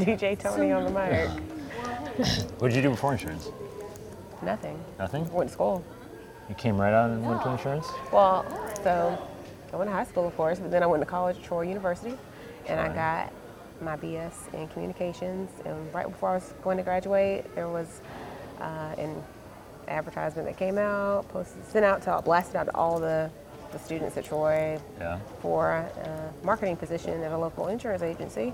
DJ Tony on the mic. What did you do before insurance? Nothing. Nothing. Went to school. You came right out and went to insurance. Well, so I went to high school, of course, but then I went to college at Troy University, and I got my BS in communications. And right before I was going to graduate, there was uh, an advertisement that came out, posted, sent out to, blasted out to all the, the students at Troy Yeah. for a marketing position at a local insurance agency.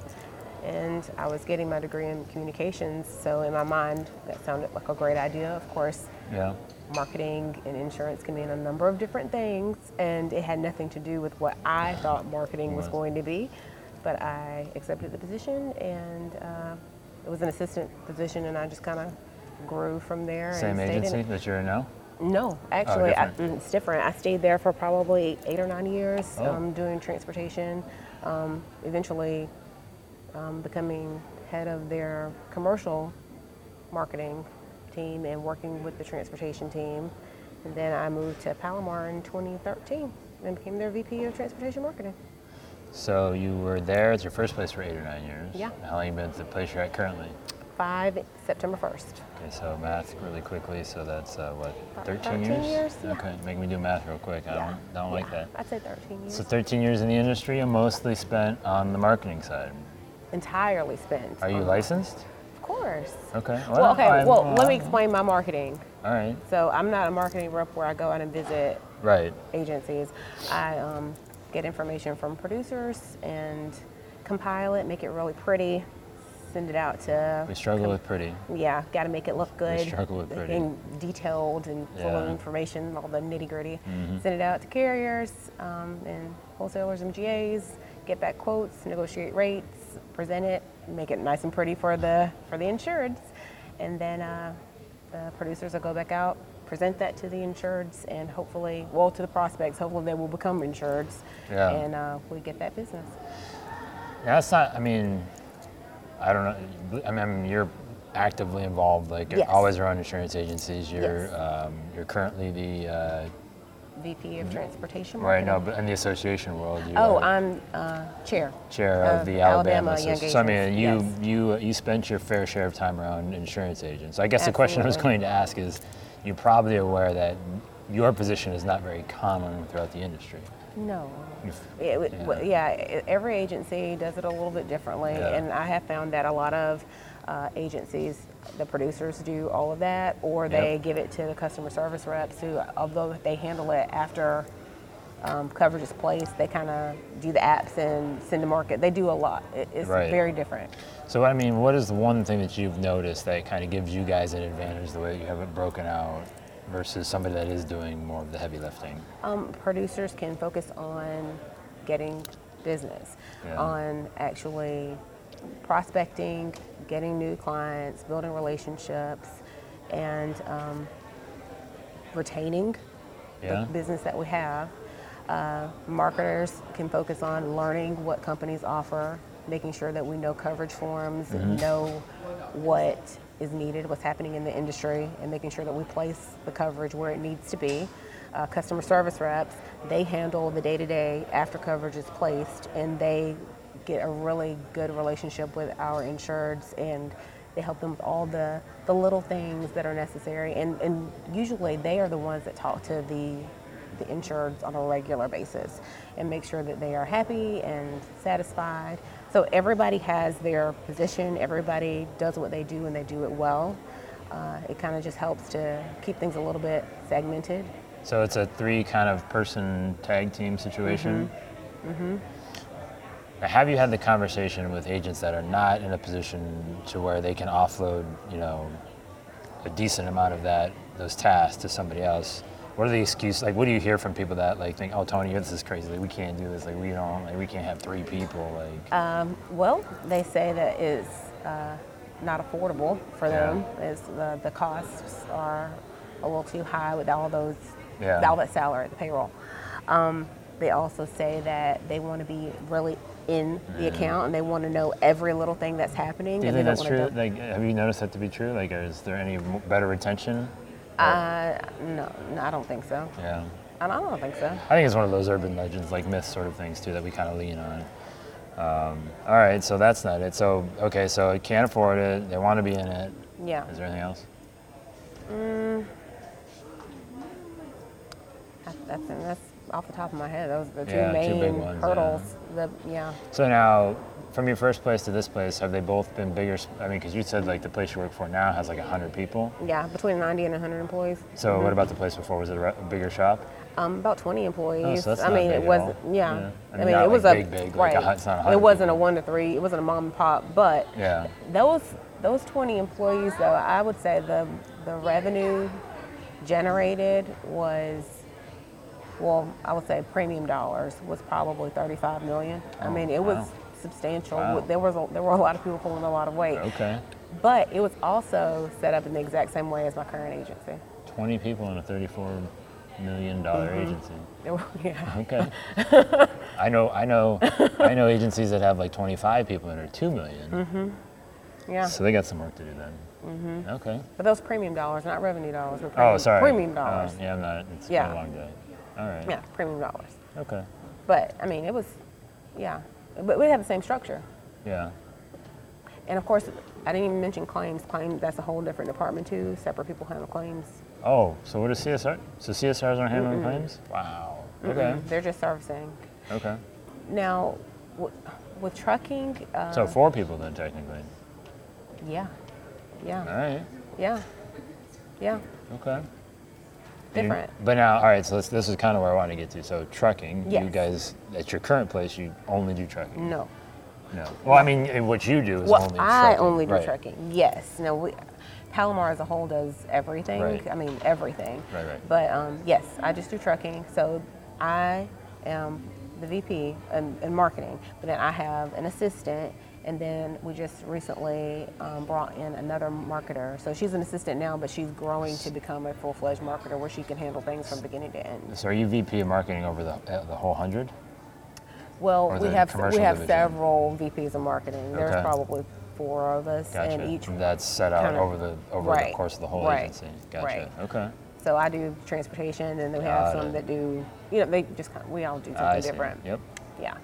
And I was getting my degree in communications, so in my mind, that sounded like a great idea. Of course, Yeah. marketing and insurance can mean a number of different things, and it had nothing to do with what I thought marketing was going to be. But I accepted the position, and uh, it was an assistant position, and I just kind of grew from there. Same and stayed in agency that you're in now. No, actually, I, different. mm, it's different. I stayed there for probably eight or nine years, Oh. um, doing transportation. Um, eventually, um, becoming head of their commercial marketing team and working with the transportation team. And then I moved to Palomar in 2013 and became their VP of transportation marketing. So you were there at your first place for eight or nine years. Yeah. How long you been at the place you're at currently? Five September 1st. Okay, so math really quickly. So that's uh, what, About 13, 13 years, yeah. Okay, make me do math real quick. I Yeah. don't, don't like that. I'd say 13 years. So 13 years in the industry, and mostly spent on the marketing side. Entirely spent. Are you on- licensed? Of course. Okay. Well, okay, I'm- well, let me uh, explain my marketing. All right. So I'm not a marketing rep where I go out and visit Right. agencies. I um, get information from producers and compile it, make it really pretty, send it out to. We struggle with pretty. Yeah, got to make it look good. We struggle with pretty. And detailed and full of Yeah. information, all the nitty gritty. Mhm. Send it out to carriers um, and wholesalers and GAs. Get back quotes, negotiate rates, present it, make it nice and pretty for the for the insureds, and then uh, the producers will go back out, present that to the insureds, and hopefully, well, to the prospects. Hopefully, they will become insureds, Yeah. and uh, we get that business. Yeah, that's not. I mean, I don't know. I mean, you're actively involved. Like you're Yes. always around insurance agencies. You're Yes. um, you're currently the uh, VP of Transportation. right now, but in the association world, you Oh, are I'm uh, chair. chair of, the Alabama. Alabama Young Associ- so I mean, you yes. you uh, you spent your fair share of time around insurance agents. So I guess the question I was Absolutely. going to ask is, you're probably aware that your position is not very common throughout the industry. No. It, Yeah. yeah, every agency does it a little bit differently, Yeah. and I have found that a lot of uh, agencies, the producers do all of that, or they Yep. give it to the customer service reps who, although they handle it after um, coverage is placed, they kind of do the apps and send to market. They do a lot. It, it's Right. very different. So I mean, what is the one thing that you've noticed that kind of gives you guys an advantage the way you have it broken out versus somebody that is doing more of the heavy lifting? Um, producers can focus on getting business, Yeah. on actually prospecting, getting new clients, building relationships, and um, retaining Yeah. the business that we have. Uh, marketers can focus on learning what companies offer, making sure that we know coverage forms Mm-hmm. and know what is needed, what's happening in the industry, and making sure that we place the coverage where it needs to be. Uh, customer service reps, they handle the day to day after coverage is placed, and they get a really good relationship with our insureds and they help them with all the, the little things that are necessary. And, and usually they are the ones that talk to the, the insureds on a regular basis and make sure that they are happy and satisfied. So everybody has their position, everybody does what they do and they do it well. Uh, it kind of just helps to keep things a little bit segmented. So it's a three kind of person tag team situation. Mm-hmm. Now, have you had the conversation with agents that are not in a position to where they can offload, you know, a decent amount of that those tasks to somebody else? What are the excuses? Like, what do you hear from people that like think, "Oh, Tony, this is crazy. Like, we can't do this. Like, we don't. Like, we can't have three people. Like, Um, well, they say that it's uh, not affordable for Yeah. them. It's, the, the costs are a little too high with all those, Yeah. all that salary, the payroll. Um, they also say that they want to be really in the account and they want to know every little thing that's happening. do you think that's true? Like, have you noticed that to be true? Like, is there any better retention? Uh, no, no, I don't think so. Yeah. I don't, I don't think so. I think it's one of those urban legends, like myth sort of things too, that we kind of lean on. Um, all right, so that's not it. So okay, so they can't afford it. They want to be in it. Yeah. Is there anything else? That's, that's, that's off the top of my head. Those are the two Yeah, two main big ones, yeah. hurdles. The, yeah. So now, from your first place to this place, have they both been bigger? I mean, because you said like the place you work for now has like hundred people. Yeah, between 90 and 100 employees. So what about the place before? Was it a, bigger shop? Um, about 20 employees. Oh, so I mean, it was all. yeah. Yeah. I I mean, mean, not it was like a big, big, right. a hu- it's not a it wasn't a one to three. It wasn't a mom and pop. But Yeah. those those 20 employees, though, I would say the the revenue generated was. Well, I would say premium dollars was probably 35 million. I Oh, mean, it was wow. Substantial. Wow. There was a, there were a lot of people pulling a lot of weight, Okay. but it was also set up in the exact same way as my current agency. Twenty people in a thirty-four million dollar Mm-hmm. agency. Yeah. Okay. I know. I know. I know agencies that have like twenty-five people and are two million. Mm-hmm. Yeah. So they got some work to do then. Mm-hmm. Okay. But those premium dollars, not revenue dollars. But Oh, premium, sorry. Premium Oh, dollars. yeah, I'm not. It's Yeah. been a long day. All right. yeah, premium dollars. Okay. But I mean, it was, yeah. But we have the same structure. Yeah. And of course, I didn't even mention claims. Claims, that's a whole different department too. Separate people handle claims. Oh, so what is CSR? So CSRs aren't handling claims? Wow. Okay. They're just servicing. Okay. Now, w- with trucking, uh, So four people then technically. yeah, yeah, All right. yeah, yeah, Okay. You- different. but now, all right. So this, this is kind of where I want to get to. So trucking. You guys at your current place, you only do trucking. No. No. Well, I mean, eh, what you do is Well, only I trucking. only do right. trucking. Yes. No, we, Palomar as a whole does everything. Right. I mean, everything. Right, right. But um, yes, I just do trucking. So I am the VP in, in marketing, but then I have an assistant, and then we just recently um, brought in another marketer. So she's an assistant now, but she's growing to become a full-fledged marketer where she can handle things from beginning to end. So are you VP of marketing over the uh, the whole hundred? Well, we have we have division. several VPs of marketing. There's Okay. probably four of us, Gotcha. and each That's set out kinda- over the over right, the course of the whole right, agency. Gotcha. right. Okay. So I do transportation, and then we Got have some it. that do, you know, they just kind of, we all do something different. Yep. Yeah.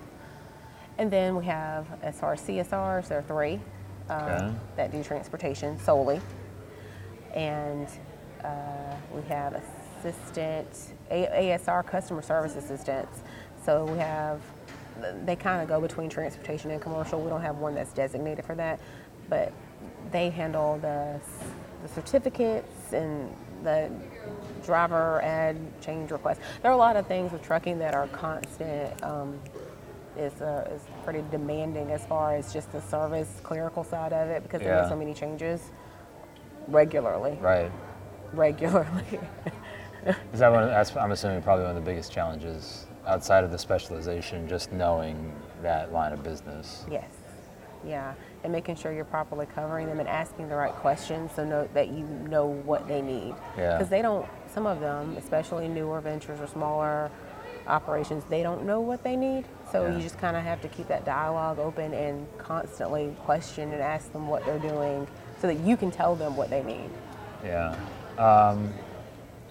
And then we have, as far as CSRs, there are three um, Okay. that do transportation solely. And uh, we have assistant, A- ASR customer service assistants. So we have, they kind of go between transportation and commercial. We don't have one that's designated for that, but they handle the, the certificates and the driver ad change requests. There are a lot of things with trucking that are constant. Um, is, uh, is pretty demanding as far as just the service clerical side of it because there Yeah. are so many changes regularly. Right. Regularly. Is that one? That's I'm assuming probably one of the biggest challenges outside of the specialization, just knowing that line of business. yes. Yeah. And making sure you're properly covering them and asking the right questions so know, that you know what they need. Yeah. Because they don't, some of them, especially newer ventures or smaller operations, they don't know what they need. So Yeah. you just kind of have to keep that dialogue open and constantly question and ask them what they're doing so that you can tell them what they need. Yeah. Um,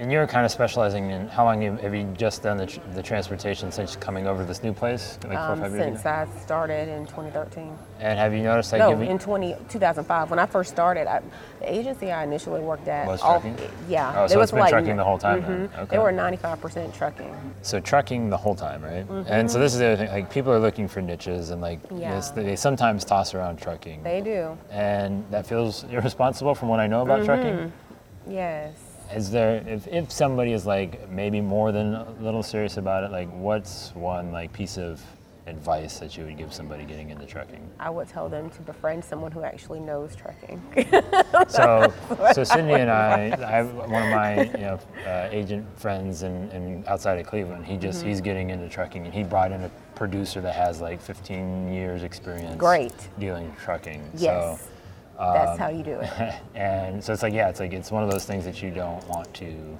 and you're kind of specializing in how long you, have you just done the, tr- the transportation since coming over to this new place, like four or Um, five years since ago? I started in 2013. And have you noticed like no, giving- in 20, 2005. When I first started, I, the agency I initially worked at. Was all- trucking? yeah. Oh, it so was it's been trucking the whole time then? mhm, Okay. They were 95% trucking. So trucking the whole time, right? Mm-hmm. And so this is the other thing. Like people are looking for niches, and like Yeah. this, they sometimes toss around trucking, They do. and that feels irresponsible from what I know about Mm-hmm. trucking. Yes. Is there if, if somebody is like maybe more than a little serious about it, like what's one like piece of advice that you would give somebody getting into trucking? I would tell them to befriend someone who actually knows trucking. So, so Cindy and I, I have one of my you know uh, agent friends in, in outside of Cleveland. He Mm-hmm. just he's getting into trucking, and he brought in a producer that has like 15 years experience. Great. Dealing with trucking. yes. um, That's how you do it. And so it's like yeah, it's like it's one of those things that you don't want to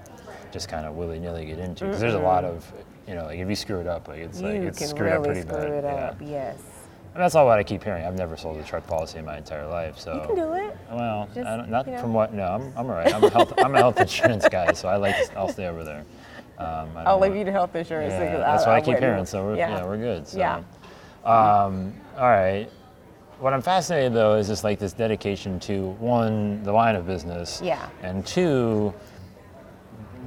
just kind of willy nilly get into because there's a lot of you know like if you screw it up, like it's like it's screwed up really pretty screw bad. it yeah. up. Yes. And that's all what I keep hearing. I've never sold a truck policy in my entire life, so. You can do it. Well, Just, I don't, not you know. from what. No, I'm, I'm all right. I'm a health, I'm a health insurance guy, so I like. To, I'll stay over there. Um, I I'll leave you to health insurance. Yeah, that's what I keep wouldn't- hearing. So we're, yeah. we're good. So. Yeah. Um, all right. What I'm fascinated though is just like this dedication to one, the line of business. Yeah. And two,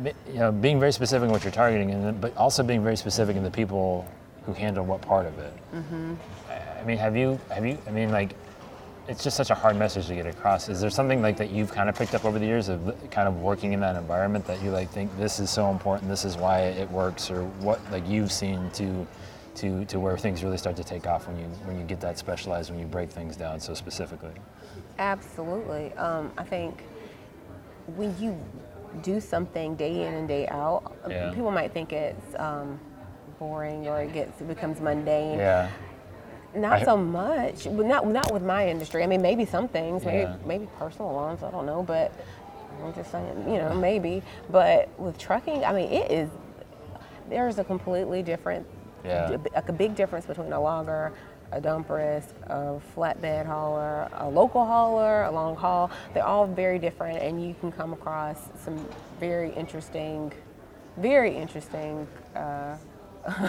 you know, being very specific in what you're targeting, and but also being very specific in the people who handle what part of it. Mm-hmm. I- I mean, have you, have you, I mean, like, it's just such a hard message to get across. Is there something like that you've kind of picked up over the years of kind of working in that environment that you like think this is so important, this is why it works, or what like you've seen to, to, to where things really start to take off when you when you get that specialized, when you break things down so specifically. Absolutely. Um, I think when you do something day in and day out, Yeah. people might think it's um, boring or it gets it becomes mundane. Yeah. Not I- so much. Not not with my industry. I mean, maybe some things, maybe Yeah. maybe personal loans. I don't know, but I'm just saying, you know, maybe. But with trucking, I mean, it is. There's a completely different, Yeah. a big difference between a logger, a dump risk, a flatbed hauler, a local hauler, a long haul. They're all very different, and you can come across some very interesting, very interesting uh,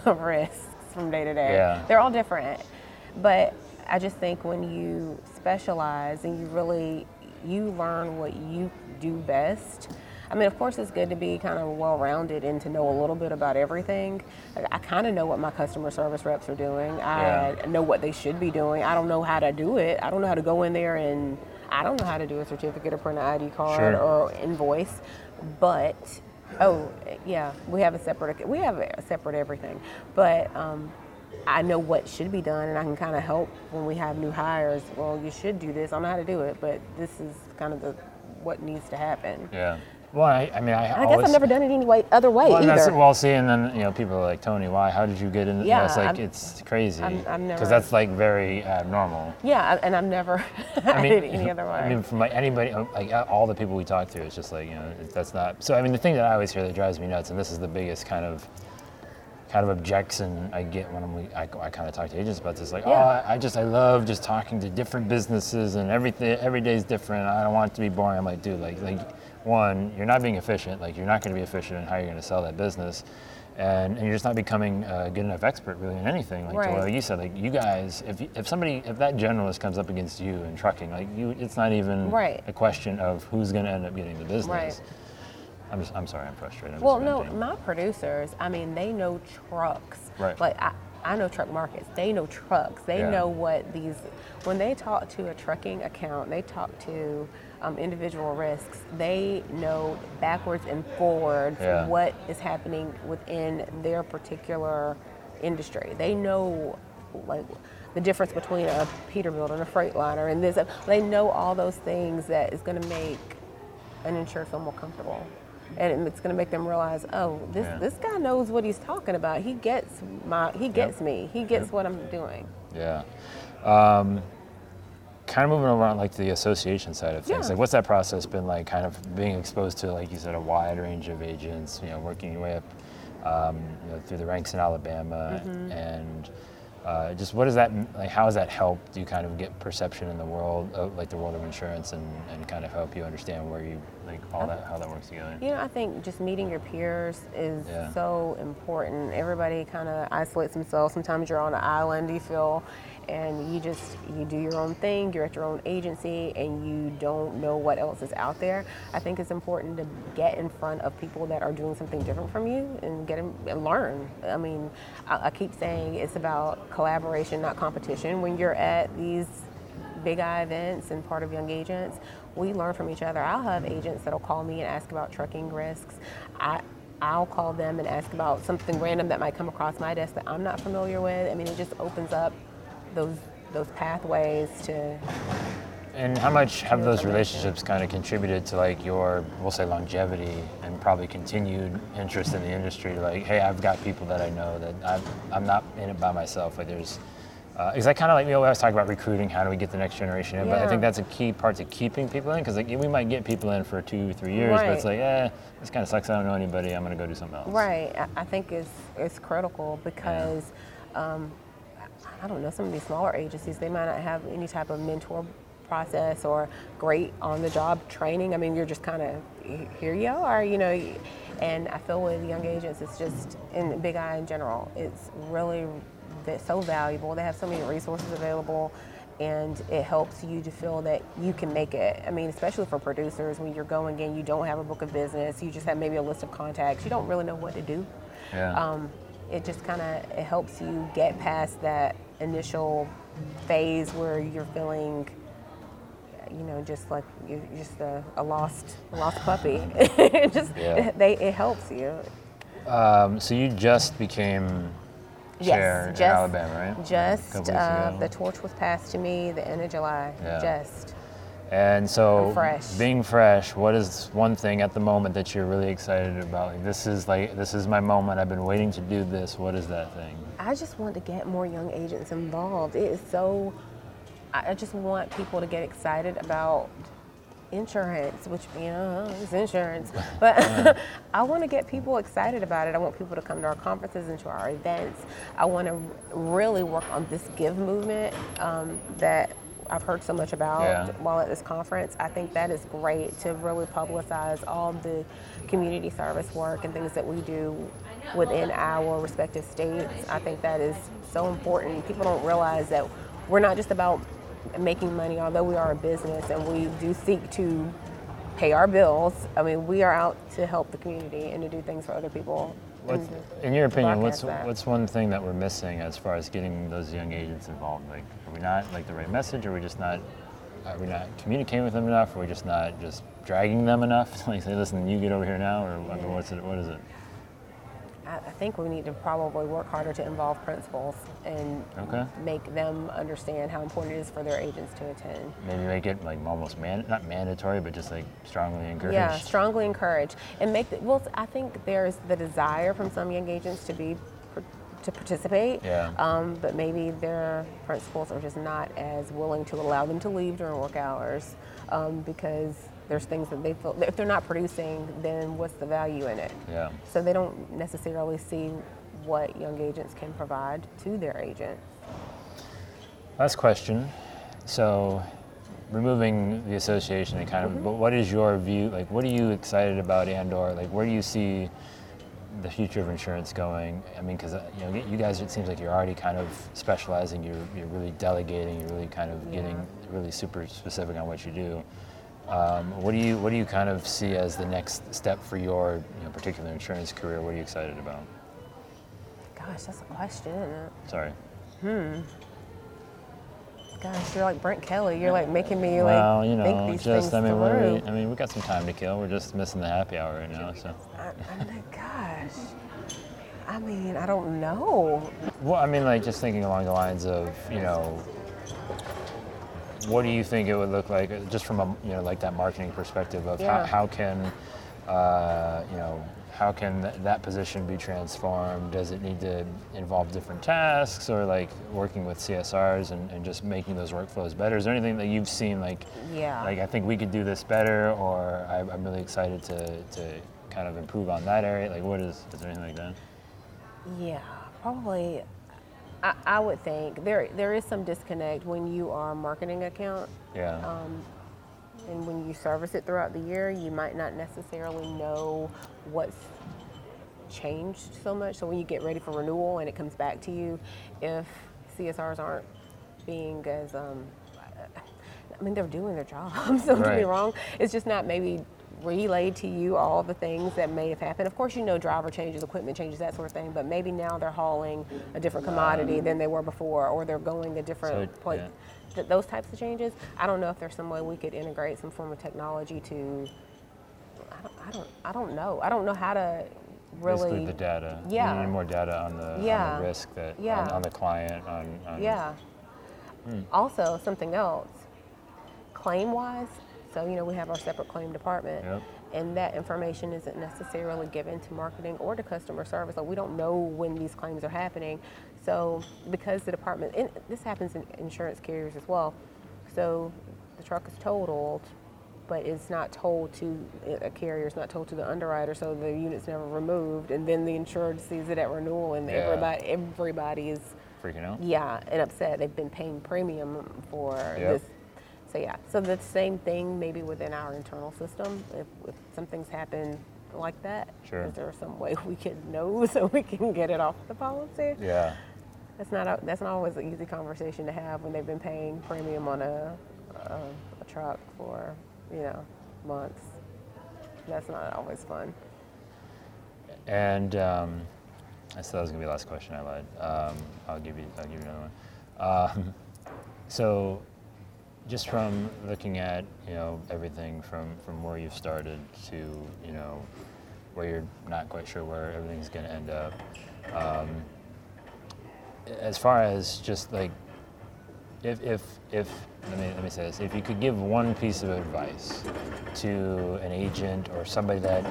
risks from day to day. Yeah. They're all different, but I just think when you specialize and you really you learn what you do best. I mean, of course, it's good to be kind of well-rounded and to know a little bit about everything. Like, I kind of know what my customer service reps are doing. I Yeah. know what they should be doing. I don't know how to do it. I don't know how to go in there and I don't know how to do a certificate or print an ID card Sure. or invoice. But oh yeah, we have a separate we have a separate everything. But um, I know what should be done, and I can kind of help when we have new hires. Well, you should do this. I don't know how to do it, but this is kind of the what needs to happen. Yeah. Well, I, I mean, I, I always, guess I've never done it any way other way Well, and that's, either. well, see, and then you know, people are like, Tony, why? How did you get in? Yeah, it's like I'm- it's crazy. I'm- I've never- Because that's like very abnormal. yeah, and I've never I mean, did it any other way. I mean, from like anybody, like uh, all the people we talk to, it's just like you know, it- that's not. So I mean, the thing that I always hear that drives me nuts, and this is the biggest kind of, kind of objection I get when I'm, I, I kind of talk to agents about this, like, Yeah. oh, I, I just I love just talking to different businesses and everything. Every day is different. I don't want it to be boring. I'm like, dude, like, like, one, you're not being efficient. Like, you're not going to be efficient in how you're going to sell that business. And, and you're just not becoming uh, a good enough expert really in anything. Like, to Right. you said, like you guys, if, if somebody, if that generalist comes up against you in trucking, like you, it's not even Right. a question of who's going to end up getting the business. Right. I'm just, I'm sorry, I'm frustrated. I'm Well, no, my producers, I mean, they know trucks. Right. Like, I, I know truck markets. They know trucks. They Yeah. know what these, when they talk to a trucking account, they talk to um, individual risks, they know backwards and forwards Yeah. what is happening within their particular industry. They know, like, the difference between a Peterbilt and a Freightliner and this. They know all those things that is going to make an insured feel more comfortable. And it's going to make them realize, oh, this Yeah. this guy knows what he's talking about. He gets my, he gets me. He gets Yep. what I'm doing. Yeah. Um, kind of moving over on like the association side of things. Yeah. Like, what's that process been like? Kind of being exposed to, like you said, a wide range of agents. You know, working your way up um, you know, through the ranks in Alabama, Mm-hmm. and uh, just what does that like? How has that helped you kind of get perception in the world, of, like the world of insurance, and, and kind of help you understand where you like all that how that works together? You know, I think just meeting your peers is Yeah. so important. Everybody kind of isolates themselves. Sometimes you're on an island, you feel, and you just you do your own thing. You're at your own agency, and you don't know what else is out there. I think it's important to get in front of people that are doing something different from you and get them and learn. I mean, I, I keep saying it's about collaboration, not competition. When you're at these Big I events and part of young agents, we learn from each other. I'll have agents that'll call me and ask about trucking risks. I I'll call them and ask about something random that might come across my desk that I'm not familiar with. I mean, it just opens up those those pathways to And how much have those relationships kind of contributed to like your, we'll say, longevity and probably continued interest in the industry? Like, hey, I've got people that I know that I'm, I'm not in it by myself. Like, there's, because I kind of like we always talk about recruiting. How do we get the next generation in? But I think that's a key part to keeping people in because like we might get people in for two, three years, but it's like, eh, this kind of sucks. I don't know anybody. I'm gonna go do something else. Right. I, I think it's it's critical because um, I don't know some of these smaller agencies they might not have any type of mentor process or great on the job training. I mean, you're just kind of here you are, you know. And I feel with young agents, it's just in Big I in general, it's really so valuable. They have so many resources available, and it helps you to feel that you can make it. I mean, especially for producers, when you're going in, you don't have a book of business, you just have maybe a list of contacts, you don't really know what to do. Yeah. Um, it just kind of it helps you get past that initial phase where you're feeling you know just like you're just a, a lost a lost puppy it just Yeah. they it helps you Um, so you just became chair yes in Alabama, right? Just uh, the torch was passed to me the end of july Yeah. just And so, fresh. being fresh, what is one thing at the moment that you're really excited about? Like, this is like this is my moment. I've been waiting to do this. What is that thing? I just want to get more young agents involved. It is so, I just want people to get excited about insurance, which, you know, is insurance. But I want to get people excited about it. I want people to come to our conferences and to our events. I want to really work on this give movement um, that I've heard so much about Yeah. while at this conference. I think that is great to really publicize all the community service work and things that we do within our respective states. I think that is so important. People don't realize that we're not just about making money, although we are a business and we do seek to pay our bills. I mean, we are out to help the community and to do things for other people. What's, in your opinion, what's what's one thing that we're missing as far as getting those young agents involved? Like, are we not like the right message? Are we just not? Are we not communicating with them enough? Are we just not just dragging them enough? like, say, listen, you get over here now, or I mean, what's it? What is it? I I think we need to probably work harder to involve principals and Okay. make them understand how important it is for their agents to attend. Maybe make it like almost man, not mandatory, but just like strongly encouraged. Yeah, strongly encouraged, and make. The, well, I think there's the desire from some young agents to be to participate. Yeah. Um, but maybe their principals are just not as willing to allow them to leave during work hours um, because there's things that they feel if they're not producing, then what's the value in it? Yeah. So they don't necessarily see what young agents can provide to their agent. Last question. So, removing the association and kind of, but what is your view? Like, what are you excited about, and/or like, where do you see the future of insurance going? I mean, because uh, you know, you guys, it seems like you're already kind of specializing. You're you're really delegating. You're really kind of getting really super specific on what you do. Um, what do you what do you kind of see as the next step for your you know, particular insurance career? What are you excited about? Gosh, that's a question. Isn't it? Sorry. Gosh, you're like Brent Kelly. You're like making me Well, like you think know, these just I mean, we. I mean, we got some time to kill. We're just missing the happy hour right now. So, I, I'm like, gosh. I mean, I don't know. well, I mean, like just thinking along the lines of, you know, what do you think it would look like, uh, just from a, you know, like that marketing perspective of Yeah. how, how can, uh, you know, how can th- that position be transformed? Does it need to involve different tasks or like working with CSRs and, and just making those workflows better? Is there anything that you've seen like, Yeah. like I think we could do this better, or I, I'm really excited to, to kind of improve on that area? Like, what is, is there anything like that? Yeah, probably. I, I would think there there is some disconnect when you are a marketing account Yeah. um, and when you service it throughout the year. You might not necessarily know what's changed so much. So when you get ready for renewal and it comes back to you, if CSRs aren't being as um, I mean, they're doing their job. don't get me wrong. It's just not maybe relayed to you all the things that may have happened. Of course, you know driver changes, equipment changes, that sort of thing. But maybe now they're hauling a different commodity than they were before, or they're going a different So, place. yeah. Th- those types of changes. I don't know if there's some way we could integrate some form of technology to. I don't. I don't, I don't know. I don't know how to really. Basically, the data. Yeah. You need more data on the, on the risk that Yeah. on, on the client. On, on Yeah. Hmm. Also, something else, claim wise, so you know, we have our separate claim department. Yep. And that information isn't necessarily given to marketing or to customer service. Like we don't know when these claims are happening. So because the department, and this happens in insurance carriers as well. So the truck is totaled, but it's not told to a carrier. It's not told to the underwriter, so the unit's never removed. And then the insured sees it at renewal, and Yeah. everybody everybody is freaking out. yeah, and upset. They've been paying premium for Yep. this. So yeah, so the same thing maybe within our internal system. If, if something's happened like that, Sure. is there some way we could know so we can get it off the policy? Yeah. That's not a, that's not always an easy conversation to have when they've been paying premium on a, a, a truck for you know months. That's not always fun. And um, I said that was gonna be the last question. I lied. Um, I'll give you. I'll give you another one. Um, so, just from looking at you know everything from from where you've started to you know where you're not quite sure where everything's gonna end up. Um, as far as just like if if if let me let me say this if you could give one piece of advice to an agent or somebody that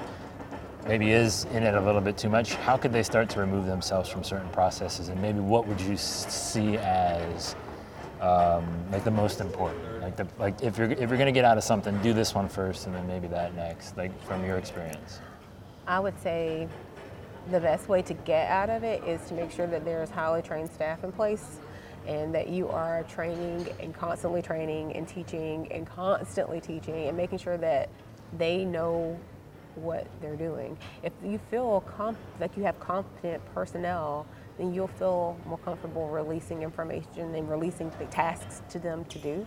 maybe is in it a little bit too much how could they start to remove themselves from certain processes and maybe what would you see as um, like the most important like the like if you're if you're to get out of something do this one first and then maybe that next like from your experience I would say the best way to get out of it is to make sure that there's highly trained staff in place and that you are training and constantly training and teaching and constantly teaching and making sure that they know what they're doing. If you feel comp- like you have competent personnel, then you'll feel more comfortable releasing information and releasing the tasks to them to do.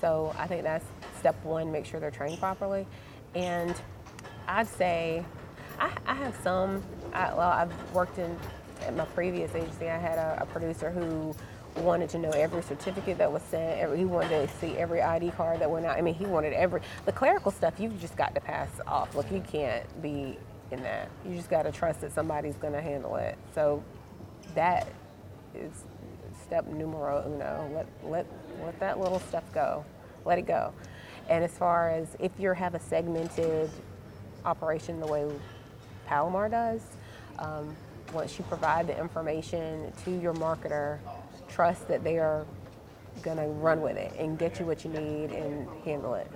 So I think that's step one, make sure they're trained properly. And I'd say I, I have some. I, well, I've worked in at my previous agency. I had a, a producer who wanted to know every certificate that was sent. Every, he wanted to see every ID card that went out. I mean, he wanted every the clerical stuff. You've just got to pass off. Look, you can't be in that. You just got to trust that somebody's going to handle it. So that is step numero uno. Let let let that little stuff go. Let it go. And as far as if you have a segmented operation the way Palomar does, um, once you provide the information to your marketer, trust that they are going to run with it and get you what you need and handle it.